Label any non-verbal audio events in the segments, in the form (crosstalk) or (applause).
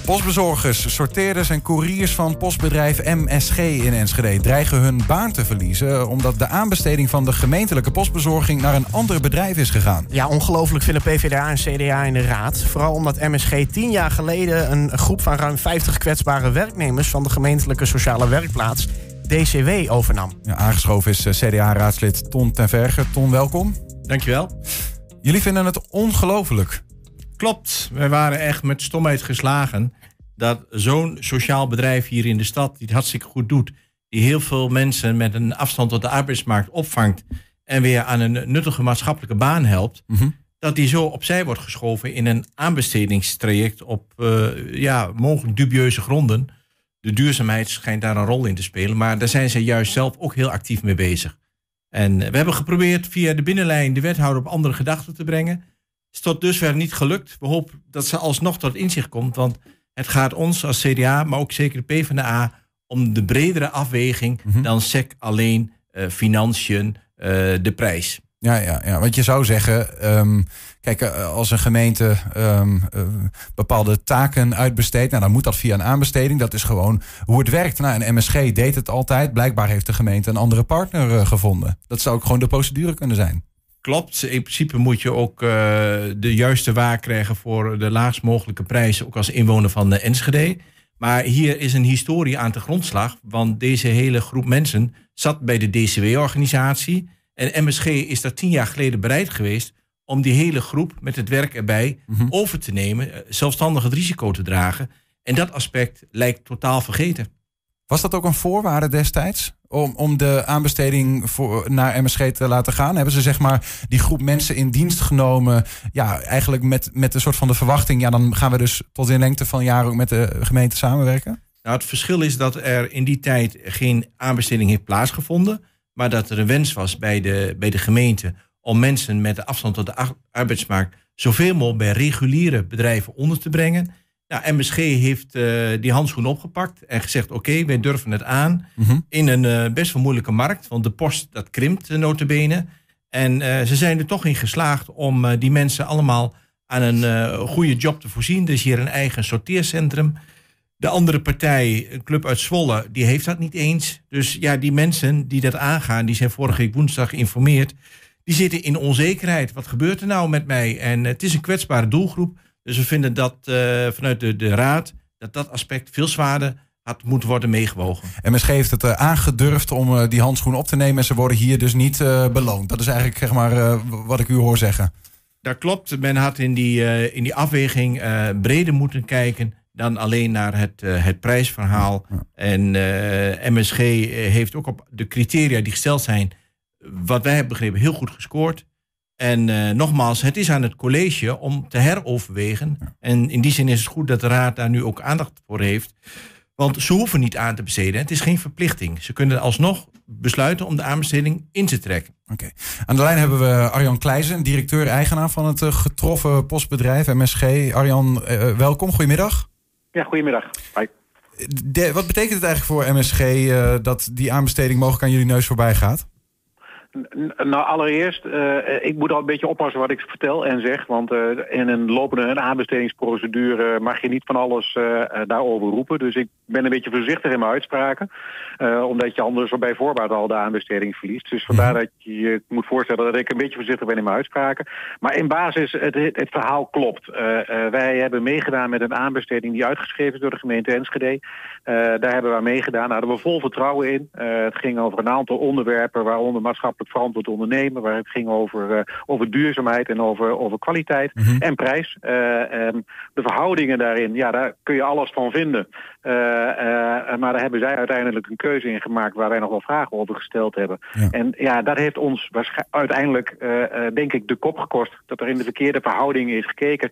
postbezorgers, sorteerders en couriers van postbedrijf MSG in Enschede dreigen hun baan te verliezen omdat de aanbesteding van de gemeentelijke postbezorging naar een ander bedrijf is gegaan. Ja, ongelooflijk vinden PvdA en CDA in de raad. Vooral omdat MSG tien jaar geleden een groep van ruim 50 kwetsbare werknemers van de gemeentelijke sociale werkplaats DCW overnam. Ja, aangeschoven is eh, CDA-raadslid Ton ten Verger. Ton, welkom. Dankjewel. Jullie vinden het ongelooflijk. Klopt, wij waren echt met stomheid geslagen dat zo'n sociaal bedrijf hier in de stad, die het hartstikke goed doet, die heel veel mensen met een afstand tot de arbeidsmarkt opvangt en weer aan een nuttige maatschappelijke baan helpt, Mhm. dat die zo opzij wordt geschoven in een aanbestedingstraject op eh, ja, mogelijk dubieuze gronden. De duurzaamheid schijnt daar een rol in te spelen, maar daar zijn ze juist zelf ook heel actief mee bezig. En we hebben geprobeerd via de binnenlijn de wethouder op andere gedachten te brengen. Is tot dusver niet gelukt. We hopen dat ze alsnog tot inzicht komt, want het gaat ons als CDA, maar ook zeker de PvdA, om de bredere afweging Mhm. dan SEC alleen, eh, financiën, eh, de prijs. Ja, ja, ja, want je zou zeggen, ehm, kijk, eh, als een gemeente ehm, eh, bepaalde taken uitbesteedt, nou, dan moet dat via een aanbesteding. Dat is gewoon hoe het werkt. Nou, en MSG deed het altijd. Blijkbaar heeft de gemeente een andere partner gevonden. Dat zou ook gewoon de procedure kunnen zijn. Klopt, in principe moet je ook eh, de juiste waar krijgen voor de laagst mogelijke prijs, ook als inwoner van de Enschede. Maar hier is een historie aan de grondslag, want deze hele groep mensen zat bij de DCW-organisatie. En MSG is daar tien jaar geleden bereid geweest om die hele groep met het werk erbij Mhm. over te nemen, eh, zelfstandig het risico te dragen. En dat aspect lijkt totaal vergeten. Was dat ook een voorwaarde destijds? Om, om de aanbesteding voor, naar MSG te laten gaan? Hebben ze zeg maar die groep mensen in dienst genomen? Ja, eigenlijk met, met een soort van de verwachting. Ja, dan gaan we dus tot in lengte van jaren ook met de gemeente samenwerken. Nou, het verschil is dat er in die tijd geen aanbesteding heeft plaatsgevonden. Maar dat er een wens was bij de, bij de gemeente om mensen met de afstand tot de ar- arbeidsmarkt zoveel mogelijk bij reguliere bedrijven onder te brengen. Nou, MSG heeft eh, die handschoen opgepakt en gezegd: oké, wij durven het aan Mhm. in een eh, best wel moeilijke markt, want de post dat krimpt uh, notabene. En eh, ze zijn er toch in geslaagd om eh, die mensen allemaal aan een eh, goede job te voorzien. Is hier een eigen sorteercentrum. De andere partij, een club uit Zwolle, die heeft dat niet eens. Dus ja, die mensen die dat aangaan, die zijn vorige week woensdag geïnformeerd. Die zitten in onzekerheid. Wat gebeurt er nou met mij? En het is een kwetsbare doelgroep. Dus we vinden dat uh, vanuit de, de raad dat dat aspect veel zwaarder had moeten worden meegewogen. MSG heeft het uh, aangedurfd om uh, die handschoen op te nemen en ze worden hier dus niet uh, beloond. Dat is eigenlijk zeg maar, wat ik u hoor zeggen. Dat klopt. Men had in die, in die afweging breder moeten kijken dan alleen naar het, het prijsverhaal. Ja. En MSG heeft ook op de criteria die gesteld zijn, wat wij hebben begrepen, heel goed gescoord. En uh, nogmaals, het is aan het college om te heroverwegen. Ja. En in die zin is het goed dat de raad daar nu ook aandacht voor heeft. Want ze hoeven niet aan te besteden. Het is geen verplichting. Ze kunnen alsnog besluiten om de aanbesteding in te trekken. Oké. Okay. Aan de lijn hebben we Arjan Kleijzen, directeur-eigenaar van het uh, getroffen postbedrijf MSG. Arjan, uh, welkom. Goedemiddag. Ja, goedemiddag. Hi. De, wat betekent het eigenlijk voor MSG uh, dat die aanbesteding mogelijk aan jullie neus voorbij gaat? Nou, allereerst, uh, ik moet al een beetje oppassen wat ik vertel en zeg. Want uh, in een lopende aanbestedingsprocedure mag je niet van alles uh, daarover roepen. Dus ik ben een beetje voorzichtig in mijn uitspraken. omdat je anders bij voorbaat al de aanbesteding verliest. Dus vandaar dat je je moet voorstellen dat ik een beetje voorzichtig ben in mijn uitspraken. Maar in basis, het, het verhaal klopt. wij hebben meegedaan met een aanbesteding die uitgeschreven is door de gemeente Enschede. daar hebben we aan meegedaan. Daar hadden we vol vertrouwen in. het ging over een aantal onderwerpen, waaronder maatschappelijk verantwoord ondernemen, waar het ging over, uh, over duurzaamheid en over, over kwaliteit mm -hmm. en prijs. Uh, um, de verhoudingen daarin, ja, daar kun je alles van vinden. Uh, maar daar hebben zij uiteindelijk een keuze in gemaakt waar wij nog wel vragen over gesteld hebben. Ja. En ja, dat heeft ons uiteindelijk, denk ik, de kop gekost. Dat er in de verkeerde verhoudingen is gekeken.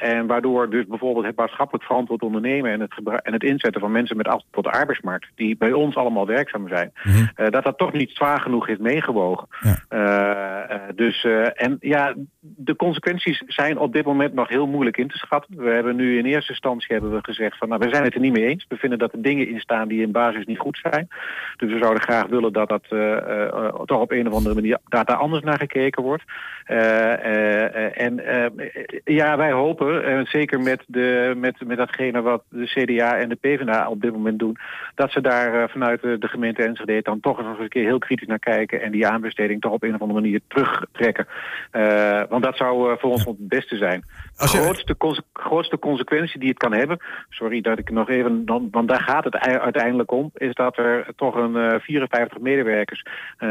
en waardoor dus bijvoorbeeld het maatschappelijk verantwoord ondernemen en het, en het inzetten van mensen met afstand tot de arbeidsmarkt, die bij ons allemaal werkzaam zijn, mm -hmm. dat dat toch niet zwaar genoeg is meegewogen. Ja. Uh, uh, dus, uh, en ja, de consequenties zijn op dit moment nog heel moeilijk in te schatten. We hebben nu in eerste instantie hebben we gezegd van, nou, we zijn het er niet mee eens. We vinden dat er dingen in staan die in basis niet goed zijn. Dus we zouden graag willen dat dat toch op een of andere manier dat daar anders naar gekeken wordt. en ja, wij hopen zeker met, de, met, met datgene wat de CDA en de PvdA op dit moment doen. Dat ze daar vanuit de, gemeente Enschede dan toch eens een keer heel kritisch naar kijken. En die aanbesteding toch op een of andere manier terugtrekken. want dat zou voor ons het beste zijn. De grootste, grootste consequentie die het kan hebben... Sorry dat ik nog even... want daar gaat het uiteindelijk om... is dat er toch een 54 medewerkers...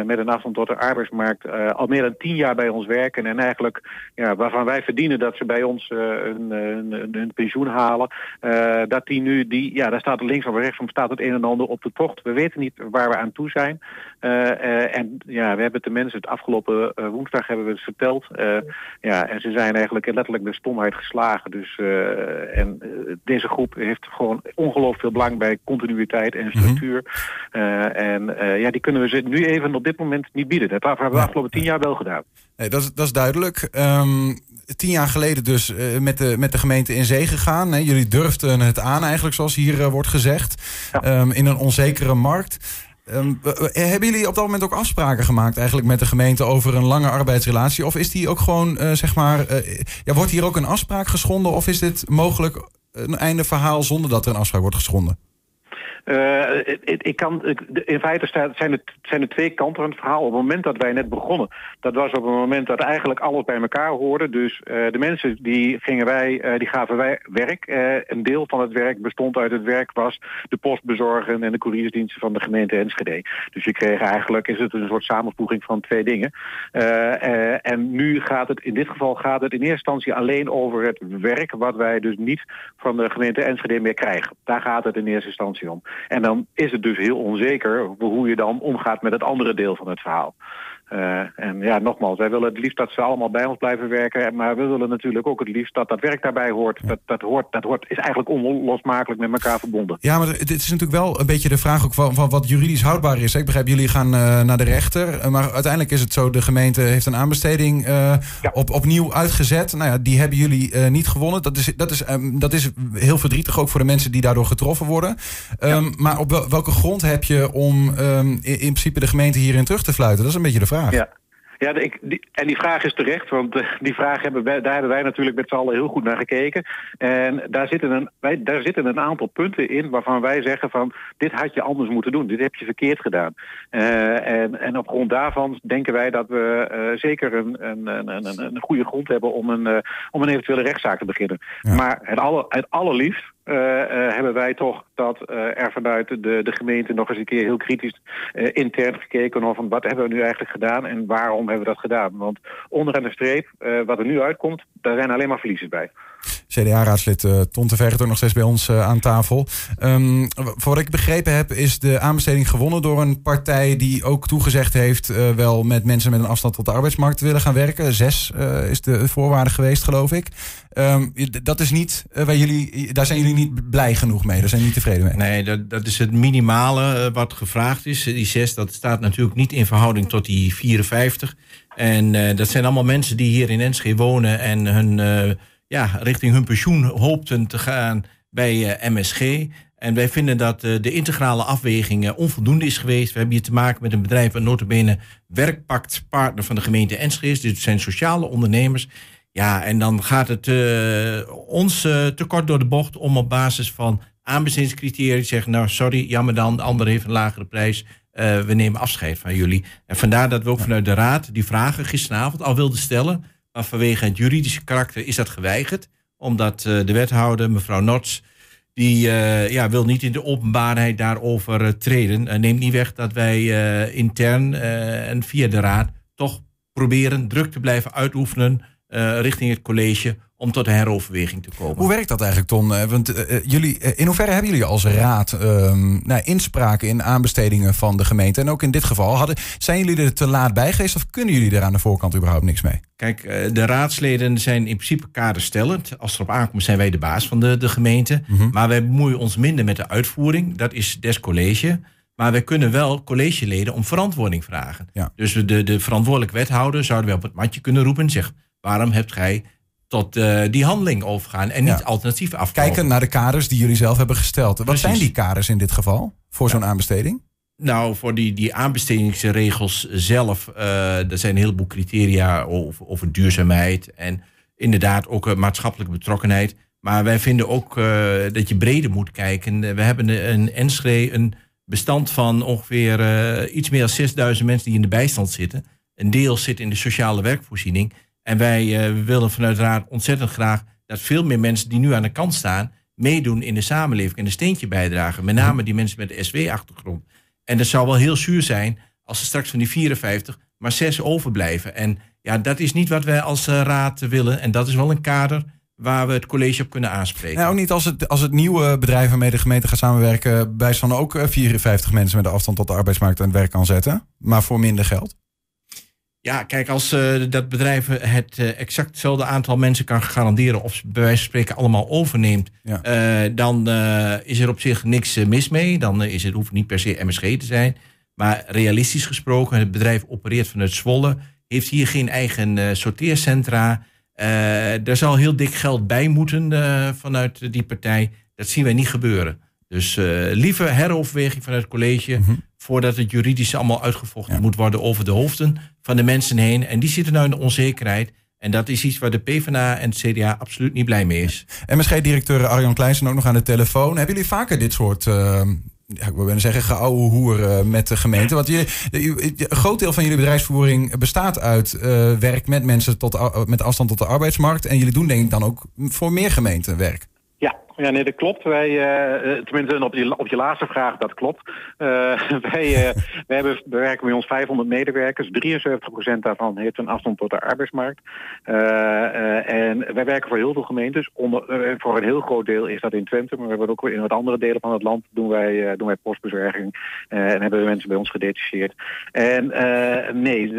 met een afstand tot de arbeidsmarkt... al meer dan 10 jaar bij ons werken. En eigenlijk ja, waarvan wij verdienen dat ze bij ons een, een, een, pensioen halen. Dat die nu, die, ja, daar staat links of rechts staat het een en ander op de tocht. We weten niet waar we aan toe zijn. Uh, en ja, we hebben de mensen het afgelopen woensdag hebben we het verteld. ja, en ze zijn eigenlijk letterlijk de stomheid geslagen. Dus, en deze groep heeft gewoon ongelooflijk veel belang bij continuïteit en structuur. Mm -hmm. en ja, die kunnen we ze nu even op dit moment niet bieden. Dat hebben we de afgelopen tien jaar wel gedaan. Nee, dat, is, dat is duidelijk. Um, tien jaar geleden dus met, de, met de gemeente in zee gegaan. Hè. Jullie durfden het aan eigenlijk, zoals hier wordt gezegd. Ja. Um, in een onzekere markt. Um, hebben jullie op dat moment ook afspraken gemaakt eigenlijk met de gemeente over een lange arbeidsrelatie? Of is die ook gewoon, uh, zeg maar, ja, wordt hier ook een afspraak geschonden? Of is dit mogelijk een einde verhaal zonder dat er een afspraak wordt geschonden? Uh, ik, kan, in feite zijn, het, zijn er twee kanten van het verhaal. Op het moment dat wij net begonnen, dat was op het moment dat eigenlijk alles bij elkaar hoorde. Dus uh, de mensen die gingen wij, uh, die gaven wij werk. een deel van het werk bestond uit het werk was de postbezorgen en de couriersdiensten van de gemeente Enschede. Dus je kreeg eigenlijk, is het een soort samenvoeging van twee dingen. en nu gaat het, in dit geval gaat het in eerste instantie alleen over het werk wat wij dus niet van de gemeente Enschede meer krijgen. Daar gaat het in eerste instantie om. En dan is het dus heel onzeker hoe je dan omgaat met het andere deel van het verhaal. Uh, en ja, nogmaals, wij willen het liefst dat ze allemaal bij ons blijven werken. Maar we willen natuurlijk ook het liefst dat dat werk daarbij hoort. Dat, dat, hoort, dat hoort, is eigenlijk onlosmakelijk met elkaar verbonden. Ja, maar het is natuurlijk wel een beetje de vraag ook van, van wat juridisch houdbaar is. Ik begrijp, jullie gaan uh, naar de rechter. Maar uiteindelijk is het zo, de gemeente heeft een aanbesteding uh, ja. op, opnieuw uitgezet. Nou ja, die hebben jullie niet gewonnen. Dat is, dat, is, um, dat is heel verdrietig ook voor de mensen die daardoor getroffen worden. Um, ja. Maar op welke grond heb je om um, in, in principe de gemeente hierin terug te fluiten? Dat is een beetje de vraag. Ja. Ja, ik, die, en die vraag is terecht, want uh, die vraag hebben wij, daar hebben wij natuurlijk met z'n allen heel goed naar gekeken. En daar zitten, een, wij, daar zitten een aantal punten in waarvan wij zeggen van dit had je anders moeten doen, dit heb je verkeerd gedaan. Uh, en, en op grond daarvan denken wij dat we uh, zeker een, een, een, een, een goede grond hebben om een, om een eventuele rechtszaak te beginnen. Ja. Maar het, aller, het allerliefst hebben wij toch dat uh, er vanuit de, de gemeente nog eens een keer heel kritisch intern gekeken of van wat hebben we nu eigenlijk gedaan en waarom hebben we dat gedaan. Want onderaan de streep, wat er nu uitkomt, daar zijn alleen maar verliezers bij. CDA-raadslid uh, Ton de Vergt ook nog steeds bij ons uh, aan tafel. Um, voor wat ik begrepen heb, is de aanbesteding gewonnen door een partij die ook toegezegd heeft uh, wel met mensen met een afstand tot de arbeidsmarkt te willen gaan werken. Zes is de voorwaarde geweest, geloof ik. Um, dat is niet waar jullie, daar zijn jullie niet blij genoeg mee, daar zijn jullie niet tevreden mee. Nee, dat, dat is het minimale wat gevraagd is. Die zes, dat staat natuurlijk niet in verhouding tot die 54. En dat zijn allemaal mensen die hier in Enschede wonen en hun ja, richting hun pensioen hoopten te gaan bij uh, MSG. En wij vinden dat uh, de integrale afweging uh, onvoldoende is geweest. We hebben hier te maken met een bedrijf, een notabene werkpaktpartner van de gemeente Enschede. Dit zijn sociale ondernemers. Ja, en dan gaat het ons te kort door de bocht om op basis van aanbestedingscriteria te zeggen... nou, sorry, jammer dan, de ander heeft een lagere prijs. we nemen afscheid van jullie. En vandaar dat we ook vanuit de raad die vragen gisteravond al wilden stellen... Maar vanwege het juridische karakter is dat geweigerd. Omdat uh, de wethouder, mevrouw Nots, die uh, ja, wil niet in de openbaarheid daarover uh, treden. neemt niet weg dat wij intern en via de raad toch proberen druk te blijven uitoefenen richting het college om tot een heroverweging te komen. Hoe werkt dat eigenlijk, Ton? Want uh, jullie, in hoeverre hebben jullie als raad uh, nou, inspraken in aanbestedingen van de gemeente? En ook in dit geval, hadden, zijn jullie er te laat bij geweest of kunnen jullie er aan de voorkant überhaupt niks mee? Kijk, de raadsleden zijn in principe kaderstellend. Als het erop aankomt, zijn wij de baas van de, de gemeente. Mm -hmm. Maar wij bemoeien ons minder met de uitvoering. Dat is des college. Maar wij kunnen wel collegeleden om verantwoording vragen. Ja. Dus de, de verantwoordelijke wethouder zouden we op het matje kunnen roepen en zeggen: waarom hebt gij tot uh, die handeling overgaan en niet ja. alternatief afkomen. Kijken naar de kaders die jullie zelf hebben gesteld. Wat Precies. zijn die kaders in dit geval voor ja. zo'n aanbesteding? Nou, voor die, die aanbestedingsregels zelf, uh, er zijn een heleboel criteria over, over duurzaamheid. En inderdaad ook maatschappelijke betrokkenheid. Maar wij vinden ook dat je breder moet kijken. we hebben een Enschede een bestand van ongeveer iets meer dan 6000 mensen die in de bijstand zitten. Een deel zit in de sociale werkvoorziening. En wij willen vanuit Raad ontzettend graag dat veel meer mensen die nu aan de kant staan, meedoen in de samenleving en een steentje bijdragen. Met name die mensen met de SW-achtergrond. En dat zou wel heel zuur zijn als er straks van die 54 maar zes overblijven. En ja, dat is niet wat wij als uh, raad willen. En dat is wel een kader waar we het college op kunnen aanspreken. Nou, ook niet als het, als het nieuwe bedrijf waarmee de gemeente gaat samenwerken... bij van ook 54 mensen met de afstand tot de arbeidsmarkt aan het werk kan zetten. Maar voor minder geld. Ja, kijk, als uh, dat bedrijf het uh, exact hetzelfde aantal mensen kan garanderen, of bij wijze van spreken allemaal overneemt, ja. uh, dan is er op zich niks mis mee. Dan is het, hoeft niet per se MSG te zijn. Maar realistisch gesproken, het bedrijf opereert vanuit Zwolle, heeft hier geen eigen sorteercentra. er zal heel dik geld bij moeten vanuit die partij. Dat zien wij niet gebeuren. Dus liever heroverweging vanuit het college. Mm -hmm voordat het juridisch allemaal uitgevochten moet worden over de hoofden van de mensen heen. En die zitten nou in de onzekerheid. En dat is iets waar de PvdA en het CDA absoluut niet blij mee is. MSG-directeur Arjan Kleijsen ook nog aan de telefoon. Hebben jullie vaker dit soort... Uh ja, ik wil zeggen, geouwe hoer uh, met de gemeente. Want jullie, een groot deel van jullie bedrijfsvoering bestaat uit uh, werk met mensen tot, met afstand tot de arbeidsmarkt. En jullie doen denk ik dan ook voor meer gemeenten werk. Ja, nee, dat klopt. Wij, uh, tenminste op je, op je laatste vraag, dat klopt. Uh, (laughs) wij, wij hebben, bewerken bij ons 500 medewerkers. 73% daarvan heeft een afstand tot de arbeidsmarkt. en wij werken voor heel veel gemeentes. Onder, voor een heel groot deel is dat in Twente, maar we hebben ook in wat andere delen van het land doen wij, doen wij postbezorging. en hebben we mensen bij ons gedetacheerd. En nee,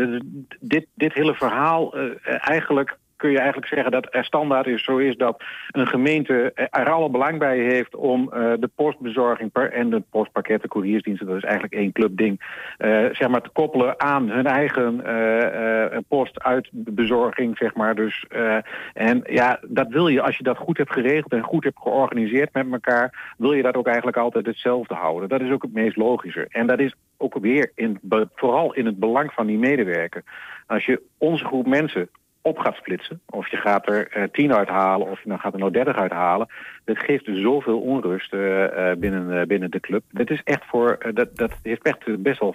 dit, dit hele verhaal eigenlijk kun je eigenlijk zeggen dat er standaard is zo is dat een gemeente er alle belang bij heeft om uh, de postbezorging per, en de postpakketten, couriersdiensten, dat is eigenlijk één clubding, uh, zeg maar te koppelen aan hun eigen uh, postuitbezorging, zeg maar. Dus, en ja, dat wil je, als je dat goed hebt geregeld en goed hebt georganiseerd met elkaar, wil je dat ook eigenlijk altijd hetzelfde houden. Dat is ook het meest logische. En dat is ook weer in, vooral in het belang van die medewerker. Als je onze groep mensen op gaat splitsen. Of je gaat er uh, tien uithalen of je dan gaat er nou dertig uithalen. Dat geeft dus zoveel onrust uh, binnen, binnen de club. Dat is echt voor, dat, dat heeft echt best wel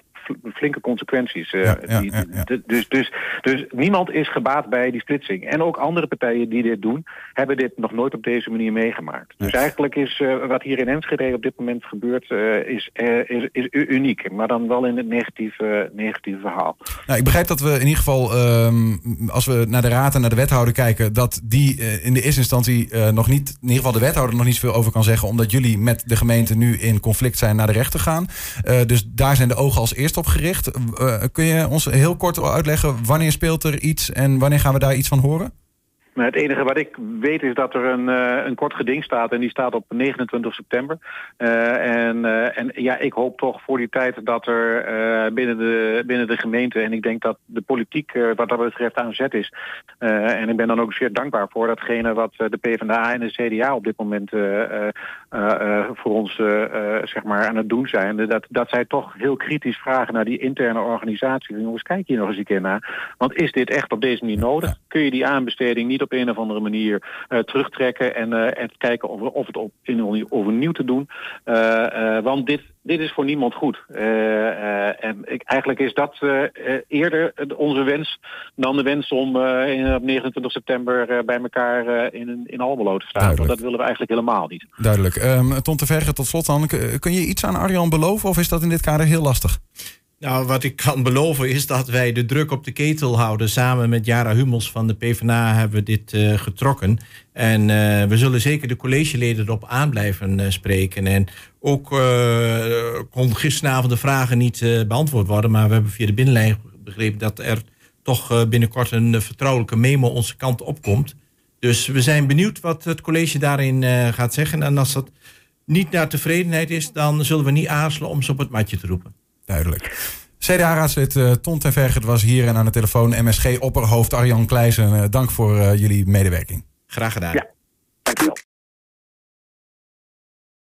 flinke consequenties. Ja, ja, die, ja, dus, dus, dus niemand is gebaat bij die splitsing. En ook andere partijen die dit doen, hebben dit nog nooit op deze manier meegemaakt. Dus eigenlijk is wat hier in Enschede op dit moment gebeurt, is, is, is uniek. Maar dan wel in het negatieve, negatieve verhaal. Nou, ik begrijp dat we in ieder geval, um, als we naar de raad en naar de wethouder kijken, dat die in de eerste instantie nog niet, in ieder geval de wethouder nog niet zoveel over kan zeggen, omdat jullie met de gemeente nu in conflict zijn naar de rechter gaan. Dus daar zijn de ogen als eerst op gericht. kun je ons heel kort uitleggen wanneer speelt er iets en wanneer gaan we daar iets van horen? Maar het enige wat ik weet is dat er een, uh, een kort geding staat en die staat op 29 september. Uh, en, uh, en ja, ik hoop toch voor die tijd dat er binnen, de, binnen de gemeente, en ik denk dat de politiek wat dat betreft aan zet is. en ik ben dan ook zeer dankbaar voor datgene wat de PvdA en de CDA op dit moment voor ons zeg maar aan het doen zijn. Dat, dat zij toch heel kritisch vragen naar die interne organisatie. Jongens, kijk hier nog eens een keer naar. Want is dit echt op deze manier nodig? Kun je die aanbesteding niet op een of andere manier uh, terugtrekken en, uh, en kijken of, of het op, in, overnieuw te doen. Uh, want dit, dit is voor niemand goed. en ik, eigenlijk is dat eerder onze wens dan de wens om in, op 29 september bij elkaar in, in Almelo te staan. Duidelijk. Want dat willen we eigenlijk helemaal niet. Duidelijk. Um, Ton te Verge, tot slot dan. Kun je iets aan Arjan beloven of is dat in dit kader heel lastig? Nou, wat ik kan beloven is dat wij de druk op de ketel houden. Samen met Jara Hummels van de PvdA hebben we dit uh, getrokken. En uh, we zullen zeker de collegeleden erop aan blijven uh, spreken. En ook kon gisteravond de vragen niet beantwoord worden. Maar we hebben via de binnenlijn begrepen dat er toch binnenkort een vertrouwelijke memo onze kant opkomt. Dus we zijn benieuwd wat het college daarin gaat zeggen. En als dat niet naar tevredenheid is, dan zullen we niet aarzelen om ze op het matje te roepen. Duidelijk. CDA-raadslid uh, Ton ten Vergert was hier en aan de telefoon MSG-opperhoofd Arjan Kleijsen. Uh, dank voor uh, jullie medewerking. Graag gedaan. Ja, dankjewel.